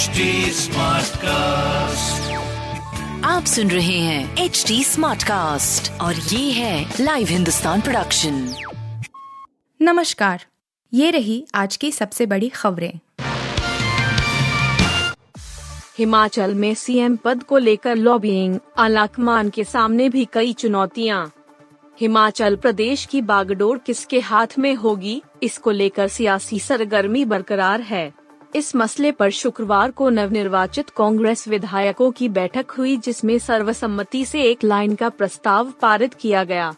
HD cast आप सुन रहे हैं एच डी स्मार्ट कास्ट और ये है लाइव हिंदुस्तान प्रोडक्शन नमस्कार ये रही आज की सबसे बड़ी खबरें। हिमाचल में सीएम पद को लेकर लॉबिंग अलाकमान के सामने भी कई चुनौतियाँ। हिमाचल प्रदेश की बागडोर किसके हाथ में होगी इसको लेकर सियासी सरगर्मी बरकरार है। इस मसले पर शुक्रवार को नवनिर्वाचित कांग्रेस विधायकों की बैठक हुई, जिसमें सर्वसम्मति से एक लाइन का प्रस्ताव पारित किया गया।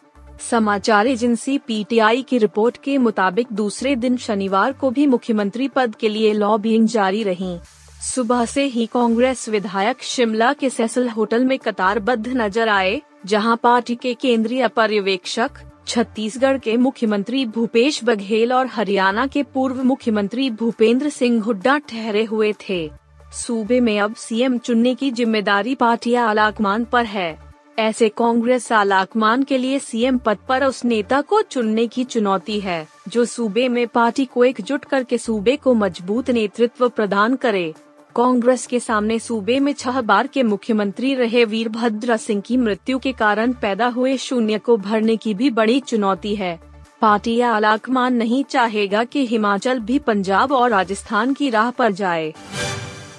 समाचार एजेंसी पीटीआई की रिपोर्ट के मुताबिक दूसरे दिन शनिवार को भी मुख्यमंत्री पद के लिए लॉबिंग जारी रही। सुबह से ही कांग्रेस विधायक शिमला के सेसल होटल में कतारबद्ध नज़र आए, जहाँ पार्टी के केंद्रीय पर्यवेक्षक छत्तीसगढ़ के मुख्यमंत्री भूपेश बघेल और हरियाणा के पूर्व मुख्यमंत्री भूपेंद्र सिंह हुड्डा ठहरे हुए थे। सूबे में अब सीएम चुनने की ज़िम्मेदारी पार्टी आलाकमान पर है। ऐसे कांग्रेस आलाकमान के लिए सीएम पद पर उस नेता को चुनने की चुनौती है, जो सूबे में पार्टी को एकजुट करके सूबे को मज़बूत नेतृत्व प्रदान करे। कांग्रेस के सामने सूबे में छह बार के मुख्यमंत्री रहे वीरभद्र सिंह की मृत्यु के कारण पैदा हुए शून्य को भरने की भी बड़ी चुनौती है। पार्टी आलाकमान नहीं चाहेगा कि हिमाचल भी पंजाब और राजस्थान की राह पर जाए।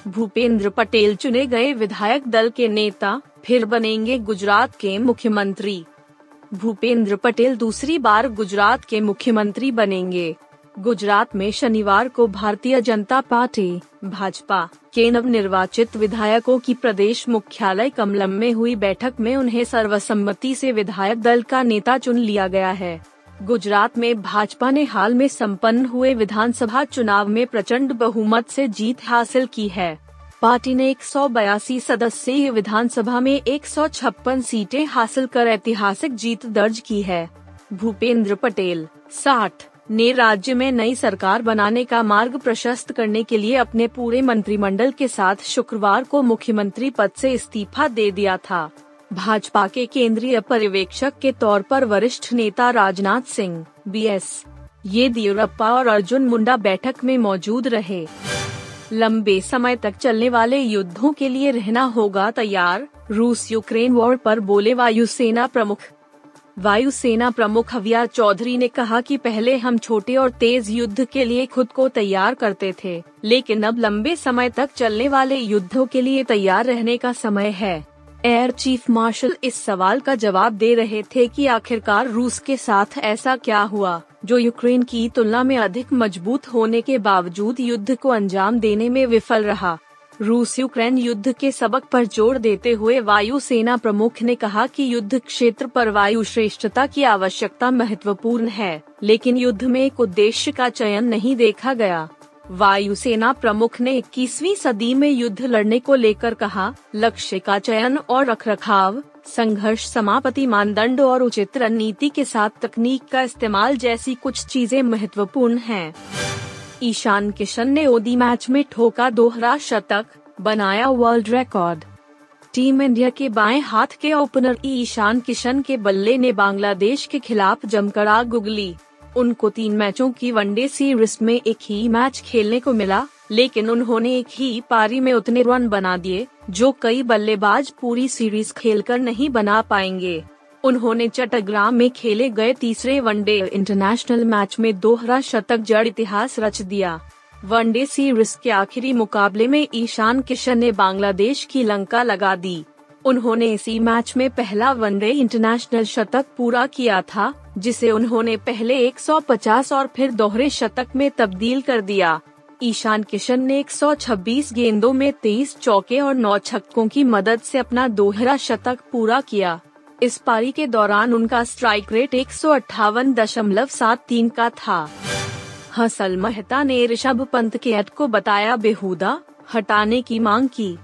भूपेंद्र पटेल चुने गए विधायक दल के नेता, फिर बनेंगे गुजरात के मुख्यमंत्री। भूपेंद्र पटेल दूसरी बार गुजरात के मुख्यमंत्री बनेंगे। गुजरात में शनिवार को भारतीय जनता पार्टी, भाजपा, के नव निर्वाचित विधायकों की प्रदेश मुख्यालय कमलम में हुई बैठक में उन्हें सर्वसम्मति से विधायक दल का नेता चुन लिया गया है। गुजरात में भाजपा ने हाल में संपन्न हुए विधानसभा चुनाव में प्रचंड बहुमत से जीत हासिल की है। पार्टी ने एक सदस्यीय विधानसभा में एक सौ छप्पन सीटें हासिल कर ऐतिहासिक जीत दर्ज की है। भूपेंद्र पटेल, साठ ने राज्य में नई सरकार बनाने का मार्ग प्रशस्त करने के लिए अपने पूरे मंत्रिमंडल के साथ शुक्रवार को मुख्यमंत्री पद से इस्तीफा दे दिया था। भाजपा के केंद्रीय पर्यवेक्षक के तौर पर वरिष्ठ नेता राजनाथ सिंह, बी एस येदियुरप्पा और अर्जुन मुंडा बैठक में मौजूद रहे। लंबे समय तक चलने वाले युद्धों के लिए रहना होगा तैयार रूस यूक्रेन वॉर पर बोले वायुसेना प्रमुख वायुसेना प्रमुख अविया चौधरी ने कहा कि पहले हम छोटे और तेज युद्ध के लिए खुद को तैयार करते थे, लेकिन अब लंबे समय तक चलने वाले युद्धों के लिए तैयार रहने का समय है। एयर चीफ मार्शल इस सवाल का जवाब दे रहे थे कि आखिरकार रूस के साथ ऐसा क्या हुआ, जो यूक्रेन की तुलना में अधिक मज़बूत होने के बावजूद युद्ध को अंजाम देने में विफल रहा। रूस यूक्रेन युद्ध के सबक पर ज़ोर देते हुए वायु सेना प्रमुख ने कहा कि युद्ध क्षेत्र पर वायु श्रेष्ठता की आवश्यकता महत्वपूर्ण है, लेकिन युद्ध में एक उद्देश्य का चयन नहीं देखा गया वायु सेना प्रमुख ने 21वीं सदी में युद्ध लड़ने को लेकर कहा, लक्ष्य का चयन और रखरखाव, संघर्ष समापति मानदंड और उचित रणनीति के साथ तकनीक का इस्तेमाल जैसी कुछ चीज़ें महत्वपूर्ण हैं। ईशान किशन ने ओदी मैच में ठोका दोहरा शतक, बनाया वर्ल्ड रिकॉर्ड टीम इंडिया के बाएँ हाथ के ओपनर ईशान किशन के बल्ले ने बांग्लादेश के खिलाफ जमकर आग उगली। उनको तीन मैचों की वनडे सीरीज़ में एक ही मैच खेलने को मिला, लेकिन उन्होंने एक ही पारी में उतने रन बना दिए, जो कई बल्लेबाज पूरी सीरीज़ खेलकर नहीं बना पाएँगे। उन्होंने चट्टग्राम में खेले गए तीसरे वनडे इंटरनेशनल मैच में दोहरा शतक जड़ इतिहास रच दिया। वनडे सीरीज़ के आखिरी मुकाबले में ईशान किशन ने बांग्लादेश की लंका लगा दी। उन्होंने इसी मैच में पहला वनडे इंटरनेशनल शतक पूरा किया था, जिसे उन्होंने पहले 150 और फिर दोहरे शतक में तब्दील कर दिया। ईशान किशन ने 126 गेंदों में 23 चौके और 9 छक्कों की मदद से अपना दोहरा शतक पूरा किया। इस पारी के दौरान उनका स्ट्राइक रेट एक का था। हसल मेहता ने ऋषभ पंत के एड को बताया बेहुदा, हटाने की मांग की।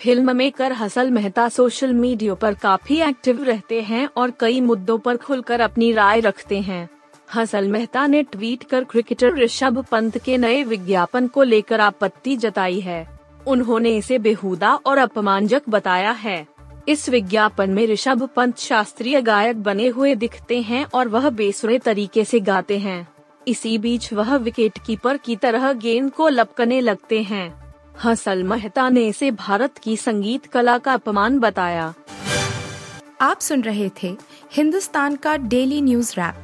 Film maker Hansal Mehta social media पर काफ़ी एक्टिव रहते हैं और कई मुद्दों पर खुलकर अपनी राय रखते हैं। हसल मेहता ने ट्वीट कर क्रिकेटर ऋषभ पंत के नए विज्ञापन को लेकर आपत्ति जताई है। उन्होंने इसे बेहुदा और अपमानजक बताया है। इस विज्ञापन में ऋषभ पंत शास्त्रीय गायक बने हुए दिखते हैं और वह बेसुरे तरीके से गाते हैं। इसी बीच वह विकेट कीपर की तरह गेंद को लपकने लगते हैं। हसल मेहता ने इसे भारत की संगीत कला का अपमान बताया। आप सुन रहे थे हिंदुस्तान का डेली न्यूज़ रैप,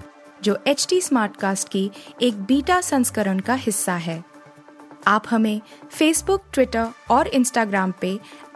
जो एच टी स्मार्टकास्ट की एक बीटा संस्करण का हिस्सा है। आप हमें फेसबुक ट्विटर और इंस्टाग्राम पे